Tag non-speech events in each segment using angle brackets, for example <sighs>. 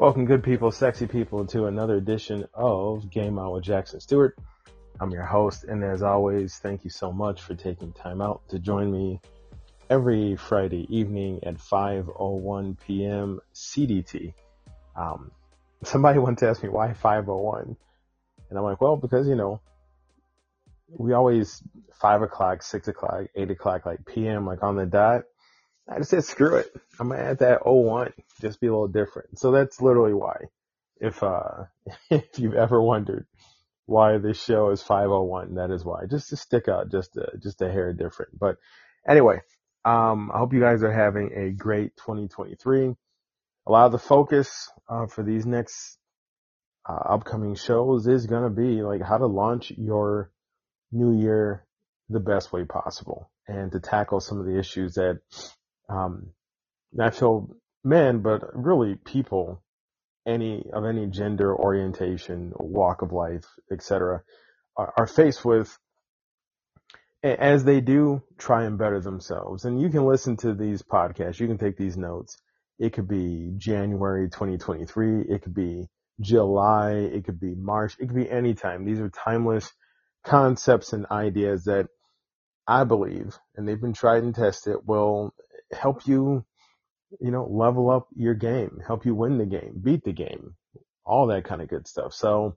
Welcome, good people, sexy people, to another edition of Game On with Jackson Stewart. I'm your host, and as always, thank you so much for taking time out to join me every Friday evening at 5:01 p.m. CDT. Um, somebody <laughs> once asked me why 5:01, and I'm like, well, because you know, we always five o'clock, six o'clock, eight o'clock, like p.m. like on the dot. I just said, screw it. I'm gonna add that 01, just be a little different. So that's literally why. If, uh, <laughs> if you've ever wondered why this show is 501, that is why. Just to stick out just a, just a hair different. But anyway, um, I hope you guys are having a great 2023. A lot of the focus, uh, for these next, uh, upcoming shows is gonna be like how to launch your new year the best way possible and to tackle some of the issues that um, not men, but really people, any of any gender orientation, walk of life, etc., are, are faced with as they do try and better themselves. And you can listen to these podcasts. You can take these notes. It could be January 2023. It could be July. It could be March. It could be any time. These are timeless concepts and ideas that I believe, and they've been tried and tested, will help you, you know, level up your game, help you win the game, beat the game, all that kind of good stuff. So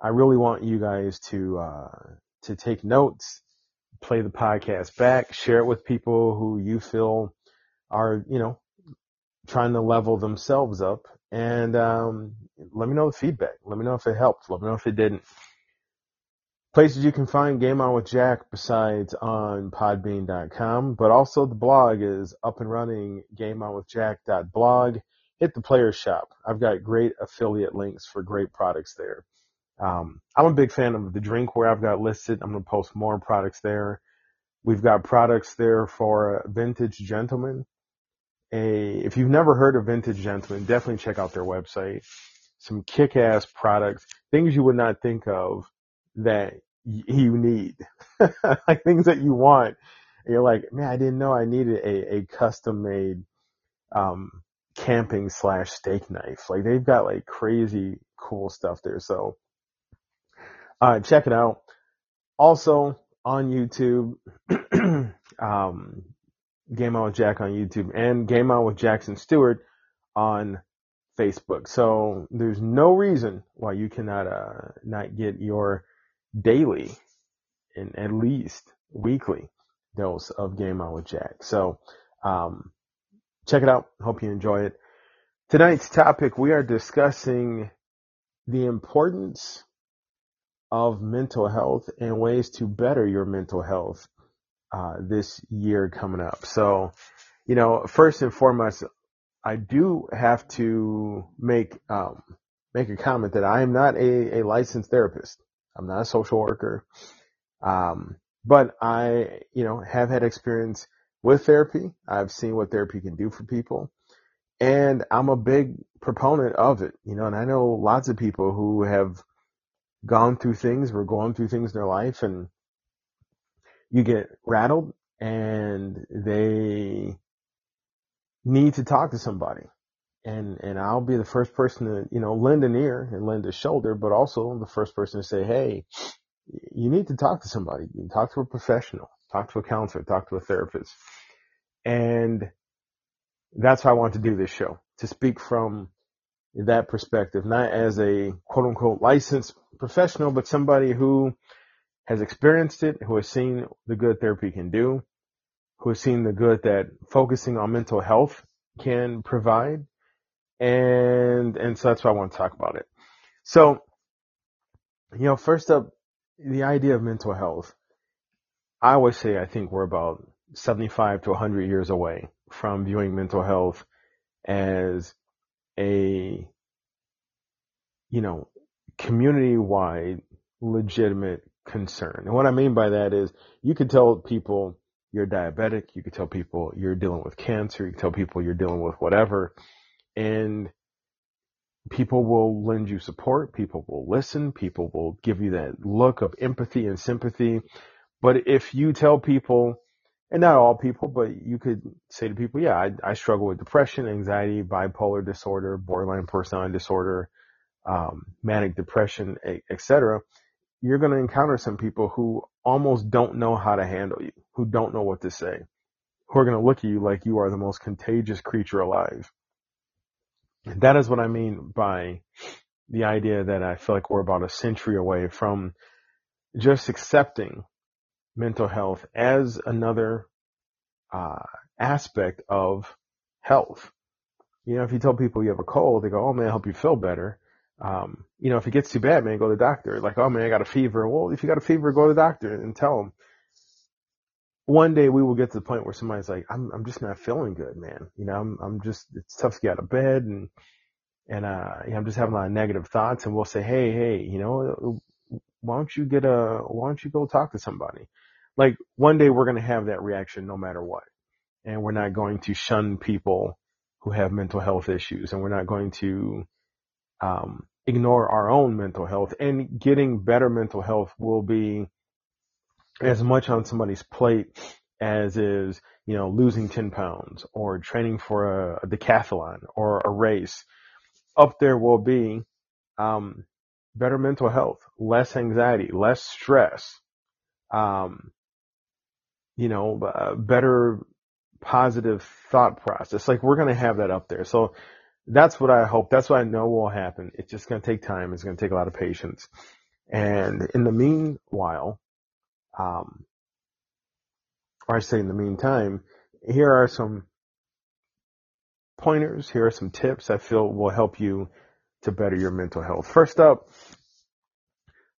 I really want you guys to, uh, to take notes, play the podcast back, share it with people who you feel are, you know, trying to level themselves up and, um, let me know the feedback. Let me know if it helped. Let me know if it didn't. Places you can find Game On with Jack besides on podbean.com, but also the blog is up and running, gameonwithjack.blog. Hit the player shop. I've got great affiliate links for great products there. Um, I'm a big fan of the drinkware I've got listed. I'm going to post more products there. We've got products there for Vintage Gentlemen. A, if you've never heard of Vintage Gentlemen, definitely check out their website. Some kick-ass products, things you would not think of that you need, <laughs> like things that you want. And you're like, man, I didn't know I needed a, a custom made, um, camping slash steak knife. Like they've got like crazy cool stuff there. So, uh, check it out. Also on YouTube, <clears throat> um, Game On with Jack on YouTube and Game On with Jackson Stewart on Facebook. So there's no reason why you cannot, uh, not get your daily and at least weekly dose of Game On with Jack. So, um, check it out. Hope you enjoy it. Tonight's topic, we are discussing the importance of mental health and ways to better your mental health, uh, this year coming up. So, you know, first and foremost, I do have to make, um, make a comment that I am not a, a licensed therapist. I'm not a social worker. Um, but I, you know, have had experience with therapy. I've seen what therapy can do for people. And I'm a big proponent of it, you know, and I know lots of people who have gone through things, were going through things in their life and you get rattled and they need to talk to somebody and and I'll be the first person to you know lend an ear and lend a shoulder, but also the first person to say, hey, you need to talk to somebody. You talk to a professional, talk to a counselor, talk to a therapist. And that's why I want to do this show to speak from that perspective, not as a quote unquote licensed professional, but somebody who has experienced it, who has seen the good therapy can do, who has seen the good that focusing on mental health can provide. And, and so that's why I want to talk about it. So, you know, first up, the idea of mental health. I always say I think we're about 75 to 100 years away from viewing mental health as a, you know, community wide legitimate concern. And what I mean by that is you could tell people you're diabetic, you could tell people you're dealing with cancer, you could tell people you're dealing with whatever, and people will lend you support, people will listen, people will give you that look of empathy and sympathy. But if you tell people, and not all people, but you could say to people, yeah, I, I struggle with depression, anxiety, bipolar disorder, borderline personality disorder, um, manic depression, etc. You're going to encounter some people who almost don't know how to handle you, who don't know what to say, who are going to look at you like you are the most contagious creature alive. That is what I mean by the idea that I feel like we're about a century away from just accepting mental health as another uh, aspect of health. You know, if you tell people you have a cold, they go, "Oh man, I help you feel better." Um, you know, if it gets too bad, man, go to the doctor. Like, oh man, I got a fever. Well, if you got a fever, go to the doctor and tell them. One day we will get to the point where somebody's like, I'm, I'm just not feeling good, man. You know, I'm, I'm just, it's tough to get out of bed and, and, uh, I'm just having a lot of negative thoughts and we'll say, Hey, hey, you know, why don't you get a, why don't you go talk to somebody? Like one day we're going to have that reaction no matter what. And we're not going to shun people who have mental health issues and we're not going to, um, ignore our own mental health and getting better mental health will be as much on somebody's plate as is, you know, losing 10 pounds or training for a, a decathlon or a race. Up there will be, um, better mental health, less anxiety, less stress, um, you know, uh, better positive thought process. Like we're going to have that up there. So that's what I hope. That's what I know will happen. It's just going to take time. It's going to take a lot of patience. And in the meanwhile, um, or I say in the meantime, here are some pointers. Here are some tips I feel will help you to better your mental health. First up,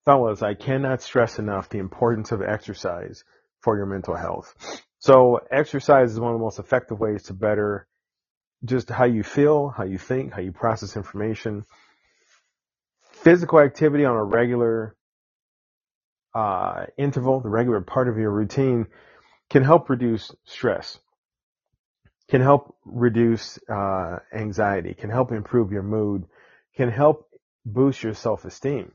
fellas, I cannot stress enough the importance of exercise for your mental health. So exercise is one of the most effective ways to better just how you feel, how you think, how you process information. Physical activity on a regular uh, interval, the regular part of your routine, can help reduce stress, can help reduce uh, anxiety, can help improve your mood, can help boost your self-esteem.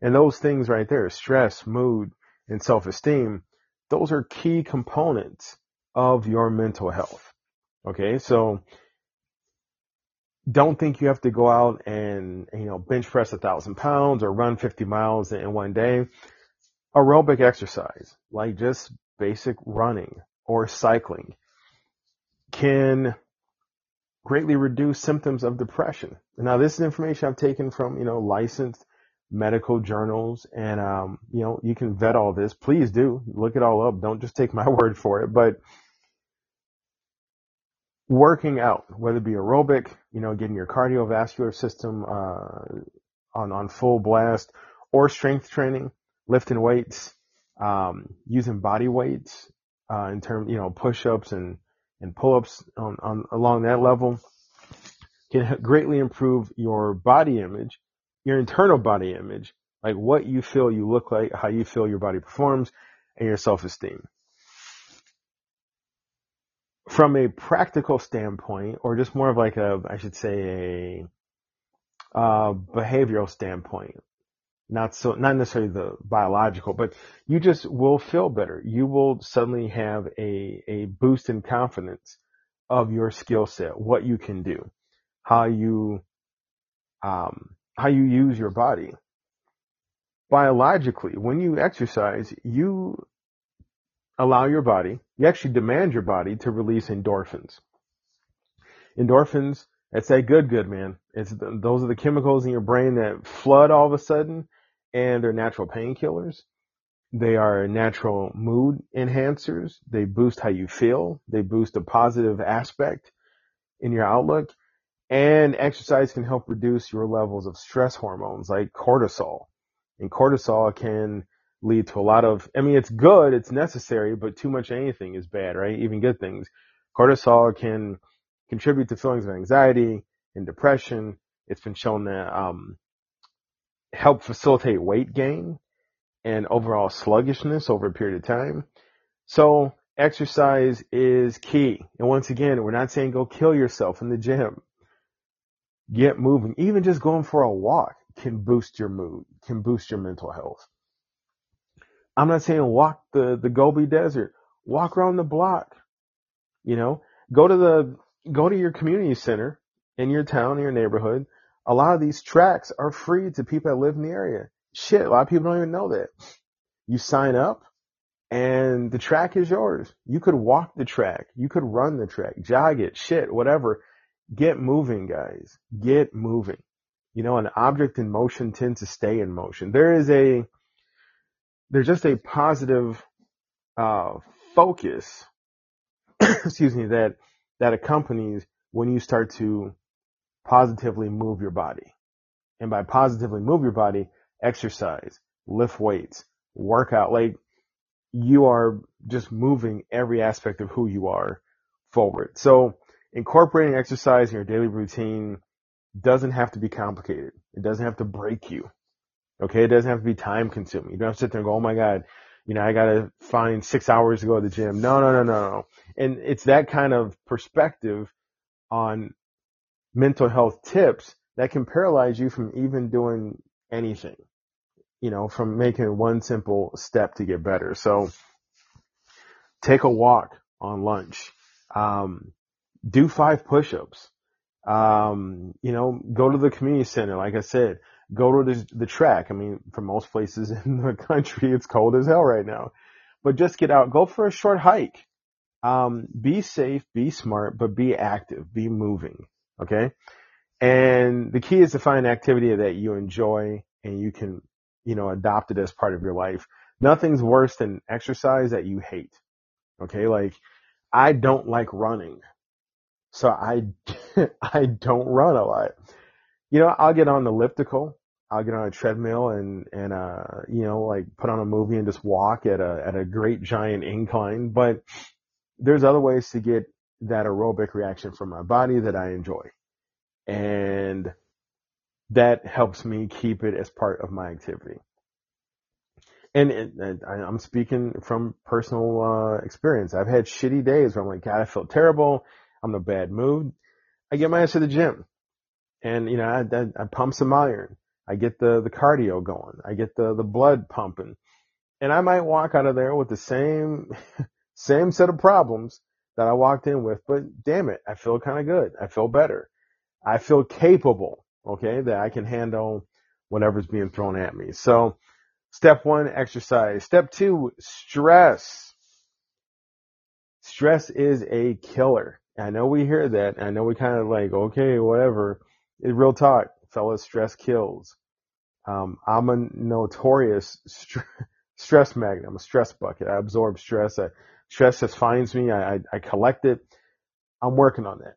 And those things right there, stress, mood, and self-esteem, those are key components of your mental health. Okay, so don't think you have to go out and, you know, bench press a thousand pounds or run 50 miles in one day. Aerobic exercise, like just basic running or cycling can greatly reduce symptoms of depression. Now this is information I've taken from, you know, licensed medical journals and, um, you know, you can vet all this. Please do look it all up. Don't just take <laughs> my word for it, but working out, whether it be aerobic, you know, getting your cardiovascular system uh, on on full blast, or strength training, lifting weights, um, using body weights uh, in terms, you know, push-ups and and pull-ups on, on along that level can greatly improve your body image, your internal body image, like what you feel you look like, how you feel your body performs, and your self-esteem. From a practical standpoint, or just more of like a, I should say, a uh, behavioral standpoint, not so, not necessarily the biological, but you just will feel better. You will suddenly have a, a boost in confidence of your skill set, what you can do, how you, um, how you use your body. biologically, when you exercise, you allow your body, you actually demand your body to release endorphins. Endorphins, that's that good, good, man. It's the, those are the chemicals in your brain that flood all of a sudden and they're natural painkillers. They are natural mood enhancers. They boost how you feel. They boost a positive aspect in your outlook. And exercise can help reduce your levels of stress hormones like cortisol. And cortisol can lead to a lot of, I mean, it's good, it's necessary, but too much anything is bad, right? Even good things. Cortisol can contribute to feelings of anxiety and depression. It's been shown that, um, help facilitate weight gain and overall sluggishness over a period of time. So exercise is key. And once again, we're not saying go kill yourself in the gym. Get moving. Even just going for a walk can boost your mood, can boost your mental health. I'm not saying walk the, the Gobi Desert. Walk around the block. You know, go to the, go to your community center in your town, your neighborhood. A lot of these tracks are free to people that live in the area. Shit, a lot of people don't even know that. You sign up and the track is yours. You could walk the track. You could run the track, jog it, shit, whatever. Get moving, guys. Get moving. You know, an object in motion tends to stay in motion. There is a, there's just a positive, uh, focus, <coughs> excuse me, that, that accompanies when you start to positively move your body. And by positively move your body, exercise, lift weights, work out. Like you are just moving every aspect of who you are forward. So incorporating exercise in your daily routine doesn't have to be complicated. It doesn't have to break you. Okay. It doesn't have to be time consuming. You don't have to sit there and go, Oh my God, you know, I got to find six hours to go to the gym. No, no, no, no, no. And it's that kind of perspective on mental health tips that can paralyze you from even doing anything, you know, from making one simple step to get better. So take a walk on lunch. Um, do five push-ups. Um, you know, go to the community center. Like I said, go to the, the track. I mean, for most places <laughs> in the country, it's cold as hell right now, but just get out, go for a short hike. Um, be safe, be smart, but be active, be moving. Okay. And the key is to find activity that you enjoy and you can, you know, adopt it as part of your life. Nothing's worse than exercise that you hate. Okay. Like I don't like running. So I, <laughs> I don't run a lot. You know, I'll get on the elliptical. I'll get on a treadmill and, and, uh, you know, like put on a movie and just walk at a, at a great giant incline. But there's other ways to get that aerobic reaction from my body that I enjoy and that helps me keep it as part of my activity. And, and I'm speaking from personal uh, experience. I've had shitty days where I'm like, God, I feel terrible. I'm in a bad mood. I get my ass to the gym, and you know, I, I, I pump some iron. I get the the cardio going. I get the the blood pumping, and I might walk out of there with the same <laughs> same set of problems that I walked in with. But damn it, I feel kind of good. I feel better. I feel capable, okay, that I can handle whatever's being thrown at me. So step one, exercise. Step two, stress. Stress is a killer. I know we hear that. I know we kind of like, okay, whatever. It's real talk, fellas. Stress kills. Um, I'm a notorious st- <laughs> stress magnet. I'm a stress bucket. I absorb stress. I, stress just finds me. I, I, I collect it. I'm working on that.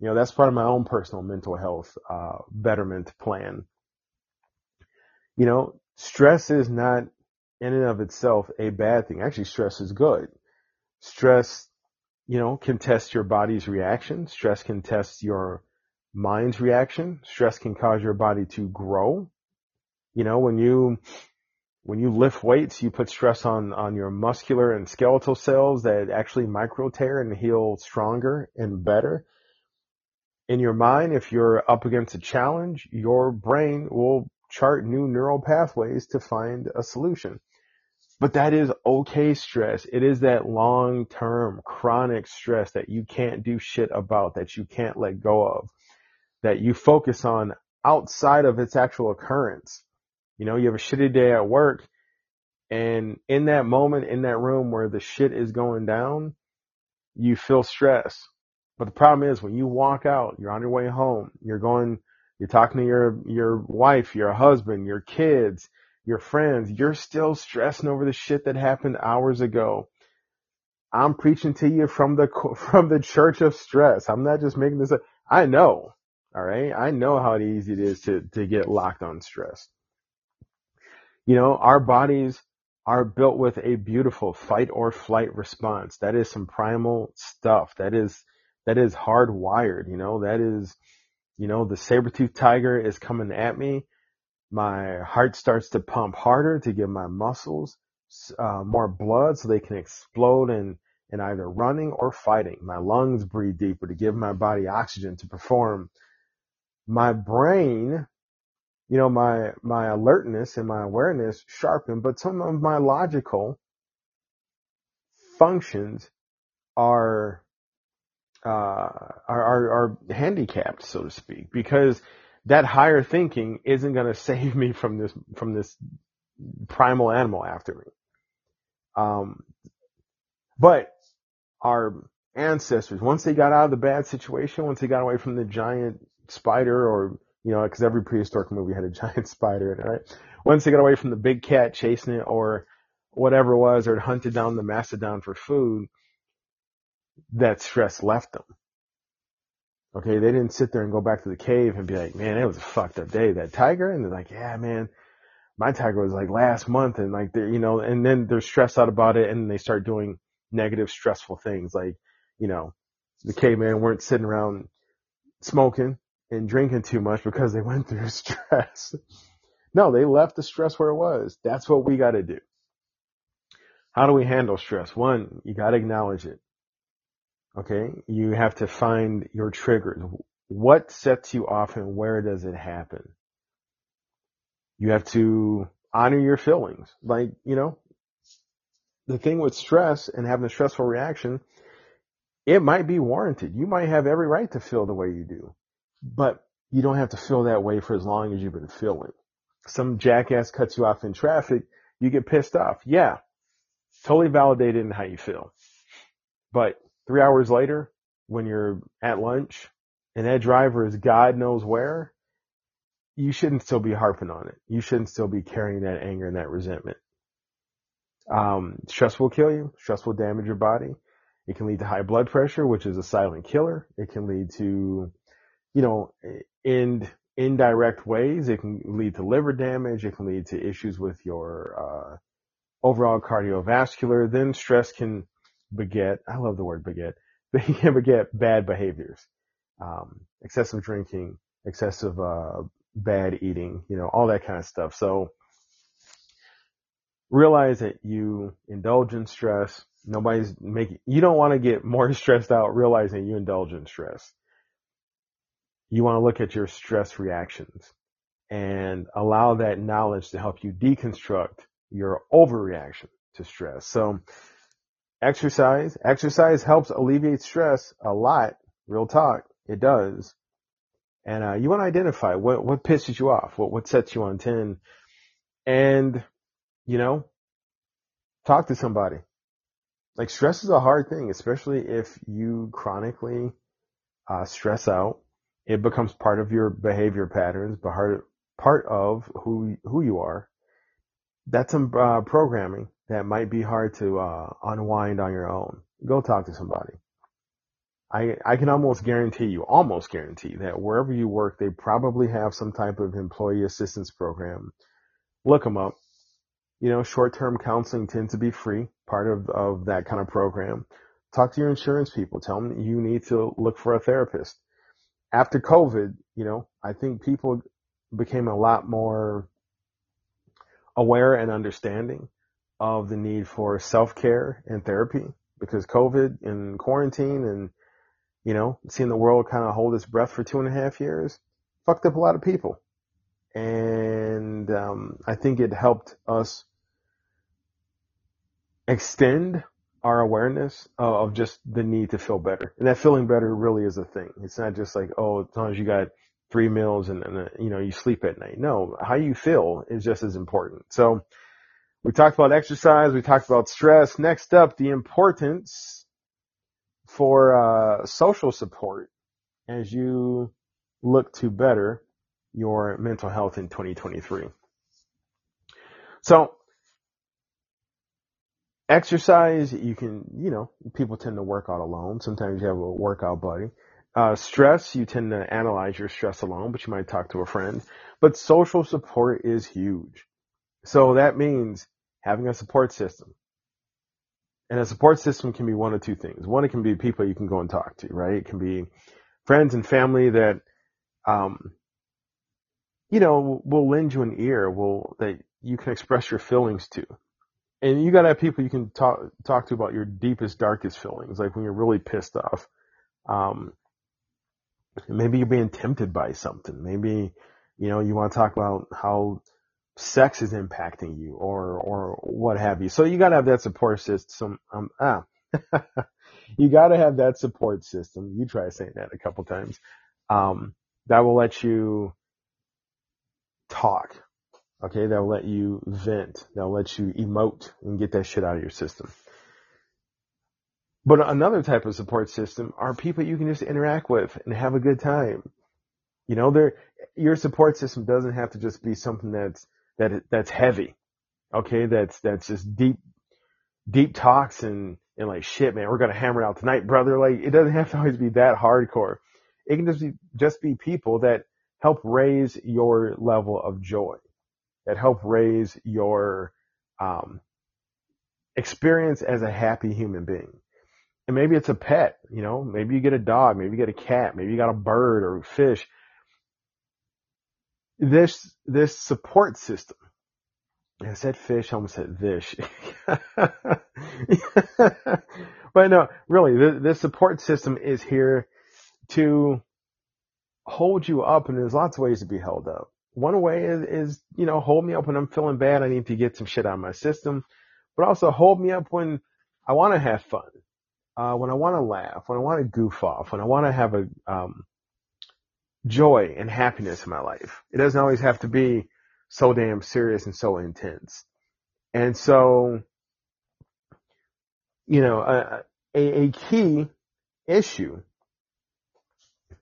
You know, that's part of my own personal mental health uh, betterment plan. You know, stress is not in and of itself a bad thing. Actually, stress is good. Stress, you know, can test your body's reaction. Stress can test your mind's reaction. Stress can cause your body to grow. You know, when you when you lift weights, you put stress on on your muscular and skeletal cells that actually micro tear and heal stronger and better in your mind, if you're up against a challenge, your brain will chart new neural pathways to find a solution. But that is okay stress. It is that long term chronic stress that you can't do shit about, that you can't let go of, that you focus on outside of its actual occurrence. You know, you have a shitty day at work and in that moment, in that room where the shit is going down, you feel stress. But the problem is when you walk out, you're on your way home, you're going, you're talking to your, your wife, your husband, your kids, your friends, you're still stressing over the shit that happened hours ago. I'm preaching to you from the, <laughs> from the church of stress. I'm not just making this up. I know. All right. I know how easy it is to, to get locked on stress. You know, our bodies are built with a beautiful fight or flight response. That is some primal stuff. That is, that is hardwired, you know, that is, you know, the saber-toothed tiger is coming at me. My heart starts to pump harder to give my muscles uh, more blood so they can explode in, in either running or fighting. My lungs breathe deeper to give my body oxygen to perform. My brain you know, my, my alertness and my awareness sharpen, but some of my logical functions are, uh, are, are, are handicapped, so to speak, because that higher thinking isn't going <laughs> to save me from this, from this primal animal after me. Um, but our ancestors, once they got out of the bad situation, once they got away from the giant spider or you know, because every prehistoric movie had a <laughs> giant spider in it, right? Once they got away from the big cat chasing it or whatever it was, or hunted down the mastodon for food, that stress left them. Okay, they didn't sit there and go back to the cave and be like, man, it was a fucked up day. That tiger, and they're like, yeah, man, my tiger was like last month, and like you know, and then they're stressed out about it, and they start doing negative, stressful things, like, you know, the caveman weren't sitting around smoking and drinking too much because they went through <laughs> stress. no, they left the stress where it was. That's what we got to do. How do we handle stress? One, you got to acknowledge it. Okay. You have to find your triggers. What sets you off and where does it happen? You have to honor your feelings. Like, you know, the thing with stress and having a stressful reaction, it might be warranted. You might have every right to feel the way you do but you don't have to feel that way for as long as you've been feeling. Some jackass cuts you off in traffic, you get pissed off. Yeah, totally validated in how you feel. But three hours later, when you're at lunch and that driver is God knows where, you shouldn't still be harping on it. You shouldn't still be carrying that anger and that resentment. Um, stress will kill you. Stress will damage your body. It can lead to high blood pressure, which is a silent killer. It can lead to you know, in indirect ways, it can lead to liver damage. It can lead to issues with your, uh, overall cardiovascular. Then stress can beget, I love the word beget, <laughs> they can beget bad behaviors, um, excessive drinking, excessive, uh, bad eating, you know, all that kind of stuff. So realize that you indulge in stress. Nobody's making, you don't want to get more <laughs> stressed out realizing you indulge in stress you want to look at your stress reactions and allow that knowledge to help you deconstruct your overreaction to stress. So exercise, exercise helps alleviate stress a lot. Real talk. It does. And, uh, you want to identify what, what pisses you off, what, what sets you on 10 and, you know, talk to somebody. Like stress is a hard thing, especially if you chronically, uh, stress out it becomes part of your behavior patterns, part part of who who you are. That's some uh, programming that might be hard to uh, unwind on your own. Go talk to somebody. I I can almost guarantee you, almost guarantee that wherever you work, they probably have some type of employee assistance program. Look them up. You know, short-term counseling tends to be free, part of of that kind of program. Talk to your insurance people. Tell them you need to look for a therapist after COVID, you know, I think people became a lot more aware and understanding of the need for self-care and therapy because COVID and quarantine and, you know, seeing the world kind of hold its breath for two and a half years fucked up a lot of people. And, um, I think it helped us extend our awareness of just the need to feel better. And that feeling better really is a thing. It's not just like, oh, as long as you got three meals and, and uh, you know, you sleep at night. No, how you feel is just as important. So we talked about exercise. We talked about stress. Next up, the importance for uh, social support as you look to better your mental health in 2023. So exercise, you can, you know, people tend to work out alone. Sometimes you have a workout buddy. Uh, stress, you tend to analyze your stress alone, but you might talk to a friend. But social support is huge. So that means having a support system. And a support system can be one of two things. One, it can be people you can go and talk to, right? It can be friends and family that, um, you know, will lend you an ear, will, that you can express your feelings to. And you gotta have people you can talk, talk to about your deepest, darkest feelings, like when you're really pissed off. Um, maybe you're being tempted by something. Maybe, you know, you want to talk about how sex is impacting you or, or what have you. So you gotta have that support system. Um, ah, <laughs> you gotta have that support system. You try saying that a couple times. Um, that will let you talk. Okay. That will let you vent. That will let you emote and get that shit out of your system. But another type of support system are people you can just interact with and have a good time. You know, your support system doesn't have to just be something that's, that, that's heavy. Okay. That's, that's just deep, deep talks and, and like, shit, man, we're to hammer it out tonight, brother. Like, it doesn't have to always be that hardcore. It can just be, just be people that help raise your level of joy, that help raise your, um, experience as a happy human being and maybe it's a pet, you know, maybe you get a dog, maybe you get a cat, maybe you got a bird or a fish. This, this support system. I said fish, I almost said this. <laughs> but no, really, this support system is here to hold you up and there's lots of ways to be held up. One way is, is, you know, hold me up when I'm feeling bad. I need to get some shit out of my system, but also hold me up when I want to have fun uh, when I want to laugh, when I want to goof off, when I want to have a um, joy and happiness in my life. It doesn't always have to be so damn serious and so intense. And so, you know, a, a, a key issue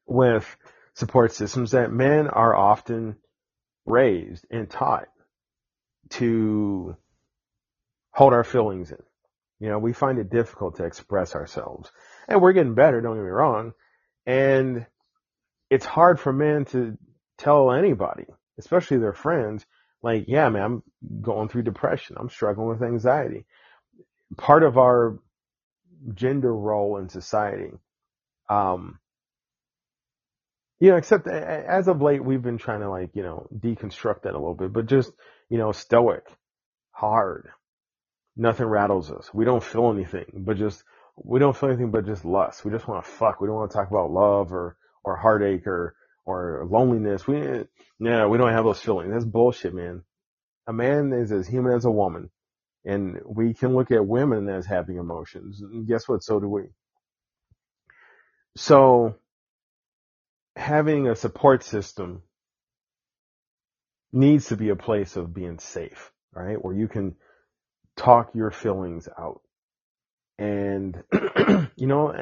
with support systems that men are often raised and taught to hold our feelings in. You know, we find it difficult to express ourselves. And we're getting better, don't get me wrong. And it's hard for men to tell anybody, especially their friends, like, yeah, man, I'm going through depression. I'm struggling with anxiety. Part of our gender role in society, um, know, except as of late, we've been trying to like, you know, deconstruct that a little bit, but just, you know, stoic, hard, nothing rattles us. We don't feel anything, but just, we don't feel anything but just lust. We just want to fuck. We don't want to talk about love or, or heartache or, or loneliness. We, yeah, we don't have those feelings. That's bullshit, man. A man is as human as a woman. And we can look at women as having emotions. And guess what? So do we. So having a support system needs to be a place of being safe, right? Where you can talk your feelings out. And, <clears throat> you know,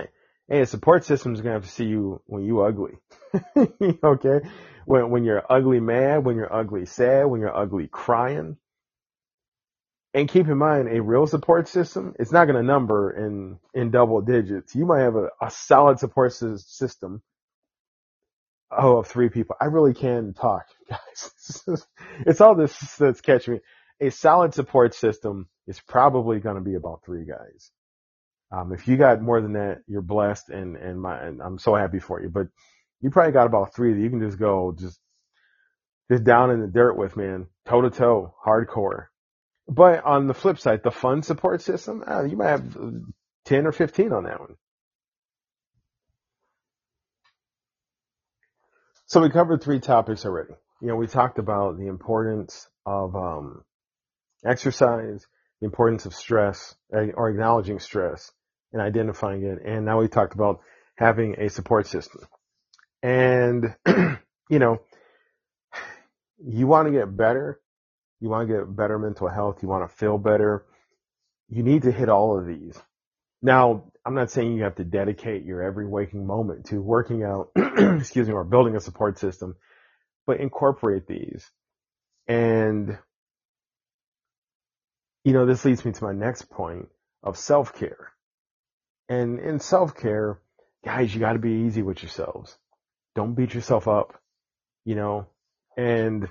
hey, a support system is going to have to see you when you ugly. <laughs> okay? When, when you're ugly mad, when you're ugly sad, when you're ugly crying. And keep in mind, a real support system, it's not going to number in, in double digits. You might have a, a solid support system oh, of three people. I really can talk, <laughs> guys. it's all this that's catching me. A solid support system is probably going to be about three guys. Um, if you got more than that, you're blessed and, and my, and I'm so happy for you, but you probably got about three that you can just go just, just down in the dirt with, man, toe to toe, hardcore. But on the flip side, the fun support system, uh, you might have 10 or 15 on that one. So we covered three topics already. You know, we talked about the importance of, um, exercise, the importance of stress uh, or acknowledging stress and identifying it. And now we talked about having a support system. And, <clears throat> you know, you want to get better. You want to get better mental health. You want to feel better. You need to hit all of these. Now, I'm not saying you have to dedicate your every waking moment to working out, <clears throat> excuse me, or building a support system, but incorporate these. And, you know, this leads me to my next point of self care. And in self care, guys, you got to be easy with yourselves. Don't beat yourself up, you know, and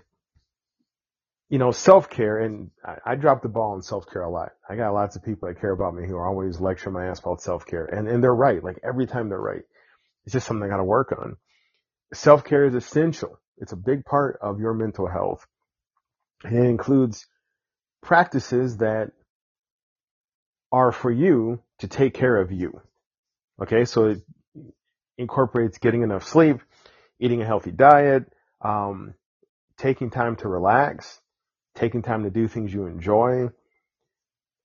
you know, self care, and I, I drop the ball on self care a lot. I got lots of people that care about me who are always lecturing my ass about self care, and and they're right. Like every time they're right. It's just something I got to work on. Self care is essential. It's a big part of your mental health. And it includes practices that are for you to take care of you. Okay, so it incorporates getting enough sleep, eating a healthy diet, um, taking time to relax, taking time to do things you enjoy.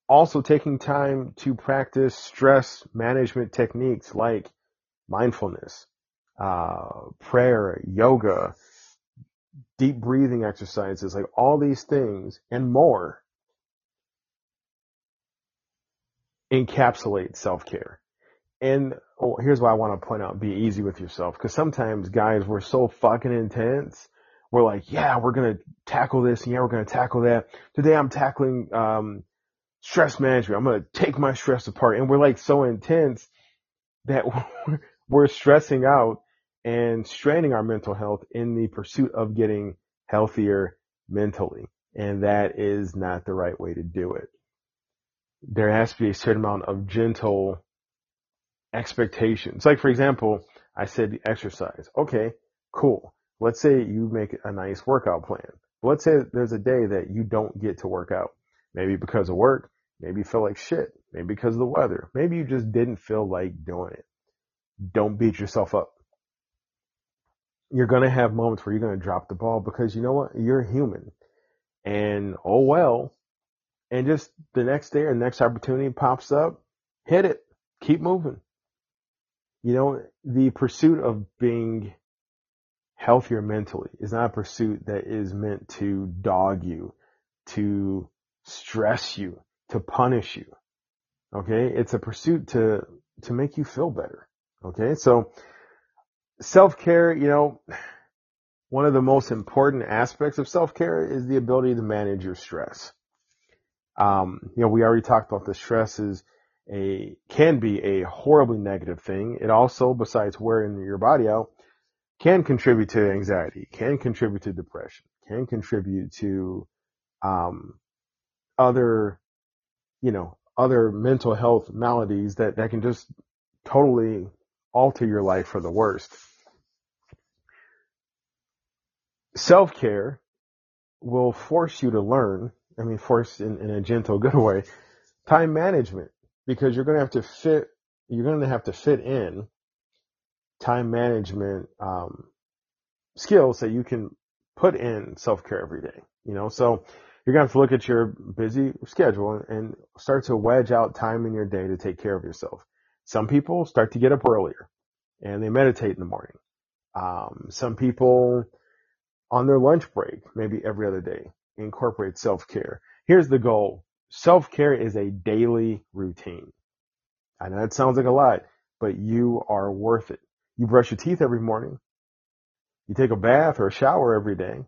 Also taking time to practice stress management techniques like mindfulness, uh, prayer, yoga, deep breathing exercises, like all these things and more encapsulate self-care. And oh, here's why I want to point out, be easy with yourself. Cause sometimes guys, we're so fucking intense we're like, yeah, we're going to tackle this. And yeah, we're going to tackle that. Today I'm tackling, um, stress management. I'm going to take my stress apart. And we're like so intense that <laughs> we're stressing out and straining our mental health in the pursuit of getting healthier mentally. And that is not the right way to do it. There has to be a certain amount of gentle expectations. Like, for example, I said exercise. Okay, cool. Let's say you make a nice workout plan. Let's say there's a day that you don't get to work out. Maybe because of work, maybe you feel like shit, maybe because of the weather, maybe you just didn't feel like doing it. Don't beat yourself up. You're going to have moments where you're going to drop the ball because you know what? You're human. And oh well. And just the next day or next opportunity pops up, hit it. Keep moving. You know, the pursuit of being healthier mentally is not a pursuit that is meant to dog you, to stress you, to punish you. Okay. It's a pursuit to, to make you feel better. Okay. So self-care, you know, one of the most important aspects of self-care is the ability to manage your stress. Um, you know, we already talked about the stress is a, can be a horribly negative thing. It also, besides wearing your body out, can contribute to anxiety, can contribute to depression, can contribute to um, other, you know, other mental health maladies that, that can just totally alter your life for the worst. Self-care will force you to learn, I mean, force in, in a gentle, <laughs> good way, time management because you're going to have to fit, you're going to have to fit in time management um, skills that you can put in self care every day. You know, so you're gonna have to look at your busy schedule and start to wedge out time in your day to take care of yourself. Some people start to get up earlier and they meditate in the morning. Um, some people on their lunch break, maybe every other day, incorporate self care. Here's the goal. Self care is a daily routine. I know that sounds like a lot, but you are worth it. You brush your teeth every morning. You take a bath or a shower every day.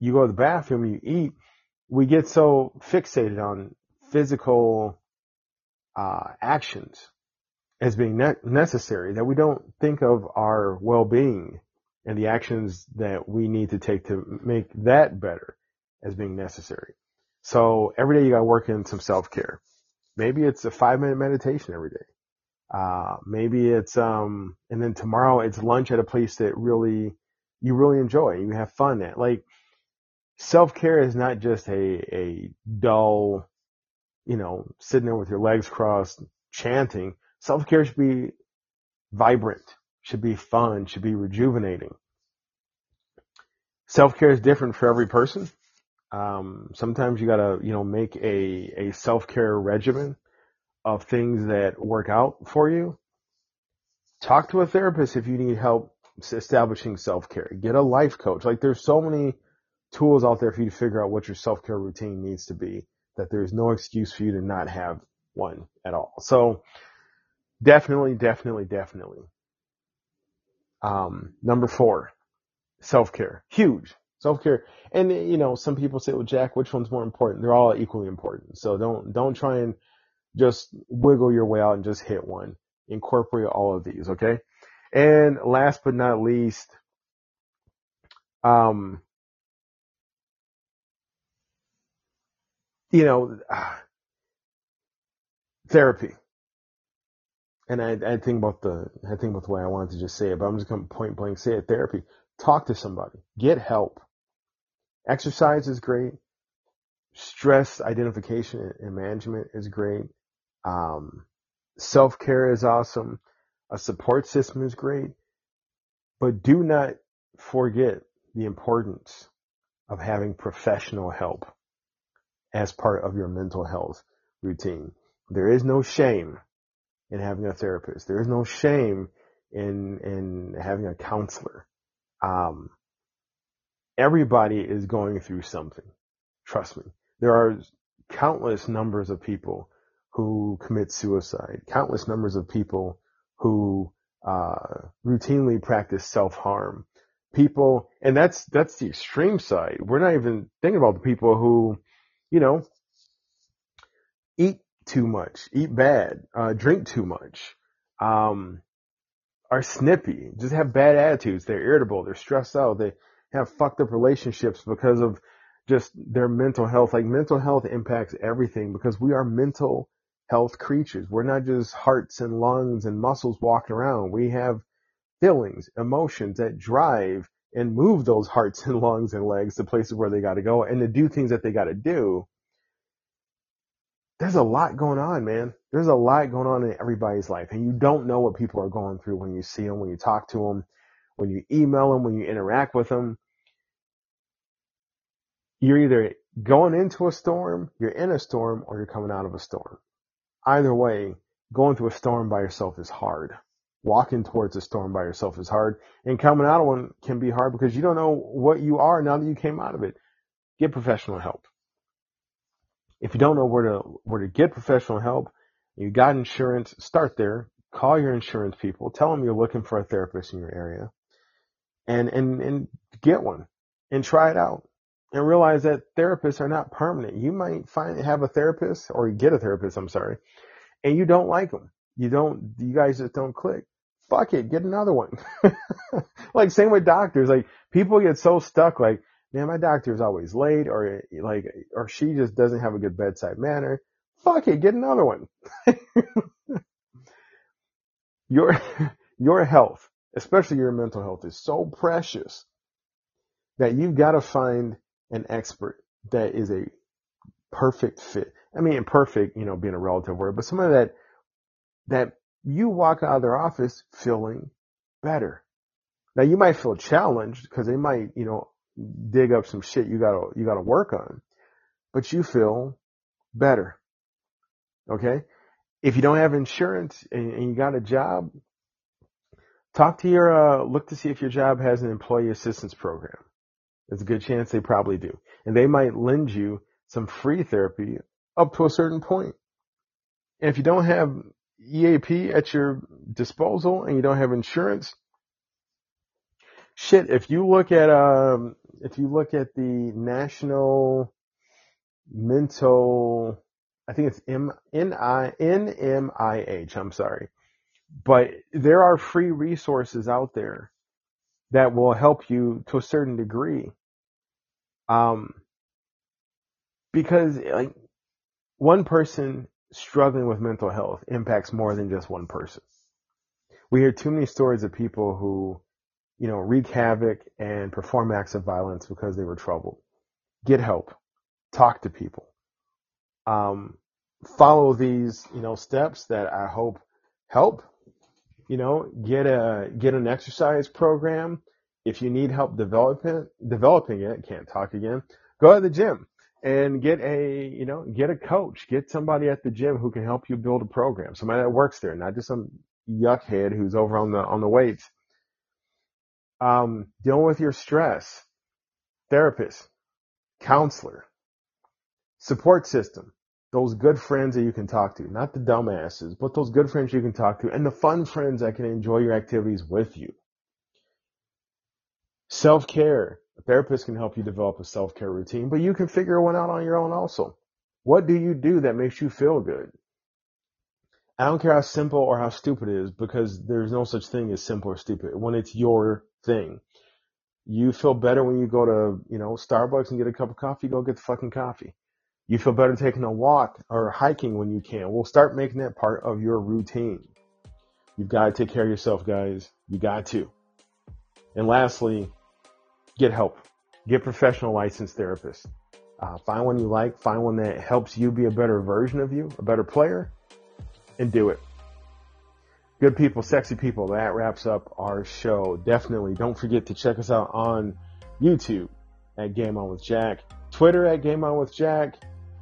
You go to the bathroom, you eat. We get so fixated on physical uh, actions as being ne- necessary that we don't think of our well-being and the actions that we need to take to make that better as being necessary. So every day you got to work in some self-care. Maybe it's a five minute meditation every day. Uh, maybe it's, um, and then tomorrow it's lunch at a place that really, you really enjoy. You have fun at. Like, self care is not just a, a dull, you know, sitting there with your legs crossed, chanting. Self care should be vibrant, should be fun, should be rejuvenating. Self care is different for every person. Um, sometimes you gotta, you know, make a, a self care regimen of things that work out for you. Talk to a therapist if you need help establishing self care. Get a life coach. Like there's so many tools out there for you to figure out what your self care routine needs to be that there's no excuse for you to not have one at all. So definitely, definitely, definitely. Um, number four, self care. Huge. Self care. And you know, some people say, well, Jack, which one's more important? They're all equally important. So don't, don't try and just wiggle your way out and just hit one. Incorporate all of these. Okay. And last but not least, um, you know, <sighs> therapy. And I, I think about the, I think about the way I wanted to just say it, but I'm just going to point blank say it. Therapy. Talk to somebody. Get help. Exercise is great. Stress identification and management is great. Um, self care is awesome. A support system is great. But do not forget the importance of having professional help as part of your mental health routine. There is no shame in having a therapist. There is no shame in in having a counselor. Um, everybody is going through something. Trust me. There are countless numbers of people who commit suicide, countless numbers of people who uh, routinely practice self-harm. People, and that's that's the extreme side. We're not even thinking about the people who, you know, eat too much, eat bad, uh, drink too much, um, are snippy, just have bad attitudes. They're irritable. They're stressed out. They have fucked up relationships because of just their mental health. Like mental health impacts everything because we are mental health creatures. We're not just hearts and lungs and muscles walking around. We have feelings, emotions that drive and move those hearts and <laughs> lungs and legs to places where they got to go and to do things that they got to do. There's a lot going on, man. There's a lot going on in everybody's life and you don't know what people are going through when you see them, when you talk to them, when you email them, when you interact with them. You're either going into a storm, you're in a storm, or you're coming out of a storm either way, going through a storm by yourself is hard. Walking towards a storm by yourself is hard. And coming out of one can be hard because you don't know what you are now that you came out of it. Get professional help. If you don't know where to, where to get professional help, you got insurance, start there. Call your insurance people. Tell them you're looking for a therapist in your area and, and, and get one and try it out and realize that therapists are not permanent. You might find have a therapist or get a therapist, I'm sorry, and you don't like them. You don't, you guys just don't click. Fuck it, get another one. <laughs> like same with doctors. Like people get so stuck like, man, my doctor is always late or like, or she just doesn't have a good bedside manner. Fuck it, get another one. <laughs> your, <laughs> your health, especially your mental health is so precious that you've got to find an expert that is a perfect fit. I mean, perfect, you know, being a relative word, but somebody that, that you walk out of their office feeling better. Now you might feel challenged because they might, you know, dig up some shit you gotta, you gotta work on, but you feel better. Okay. If you don't have insurance and, and you got a job, talk to your, uh, look to see if your job has an employee assistance program. There's a good chance they probably do. And they might lend you some free therapy up to a certain point. And if you don't have EAP at your disposal and you don't have insurance, shit, if you look at, um, if you look at the National Mental, I think it's M, N-I, N-M-I-H, I'm sorry. But there are free resources out there that will help you to a certain degree. Um, because like one person struggling with mental health impacts more than just one person. We hear too many stories of people who, you know, wreak havoc and perform acts of violence because they were troubled. Get help. Talk to people. Um, follow these, you know, steps that I hope help you know, get a get an exercise program. If you need help developing developing it, can't talk again. Go to the gym and get a you know get a coach. Get somebody at the gym who can help you build a program. Somebody that works there, not just some yuckhead who's over on the on the weights. um, dealing with your stress, therapist, counselor, support system, those good friends that you can talk to, not the dumbasses, but those good friends you can talk to, and the fun friends that can enjoy your activities with you. Self care. A therapist can help you develop a self care routine, but you can figure one out on your own also. What do you do that makes you feel good? I don't care how simple or how stupid it is because there's no such thing as simple or stupid when it's your thing. You feel better when you go to, you know, Starbucks and get a cup of coffee, go get the fucking coffee. You feel better taking a walk or hiking when you can. We'll start making that part of your routine. You've got to take care of yourself, guys. You got to. And lastly, get help. Get professional licensed therapists. Uh, find one you like. Find one that helps you be a better version of you, a better player, and do it. Good people, sexy people, that wraps up our show. Definitely don't forget to check us out on YouTube at Game On with Jack, Twitter at Game On with Jack,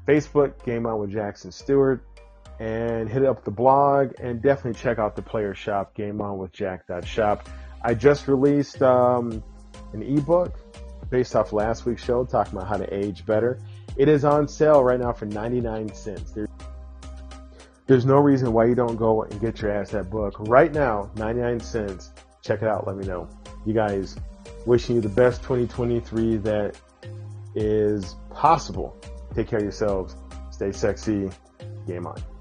Facebook, Game On with Jackson Stewart, and hit up the blog and definitely check out the player shop, Game On with GameOnWithJack.shop. I just released um, an ebook based off last week's show talking about how to age better. It is on sale right now for 99 cents. There's there's no reason why you don't go and get your ass that book right now, 99 cents. Check it out. Let me know. You guys, wishing you the best 2023 that is possible. Take care of yourselves. Stay sexy. Game on.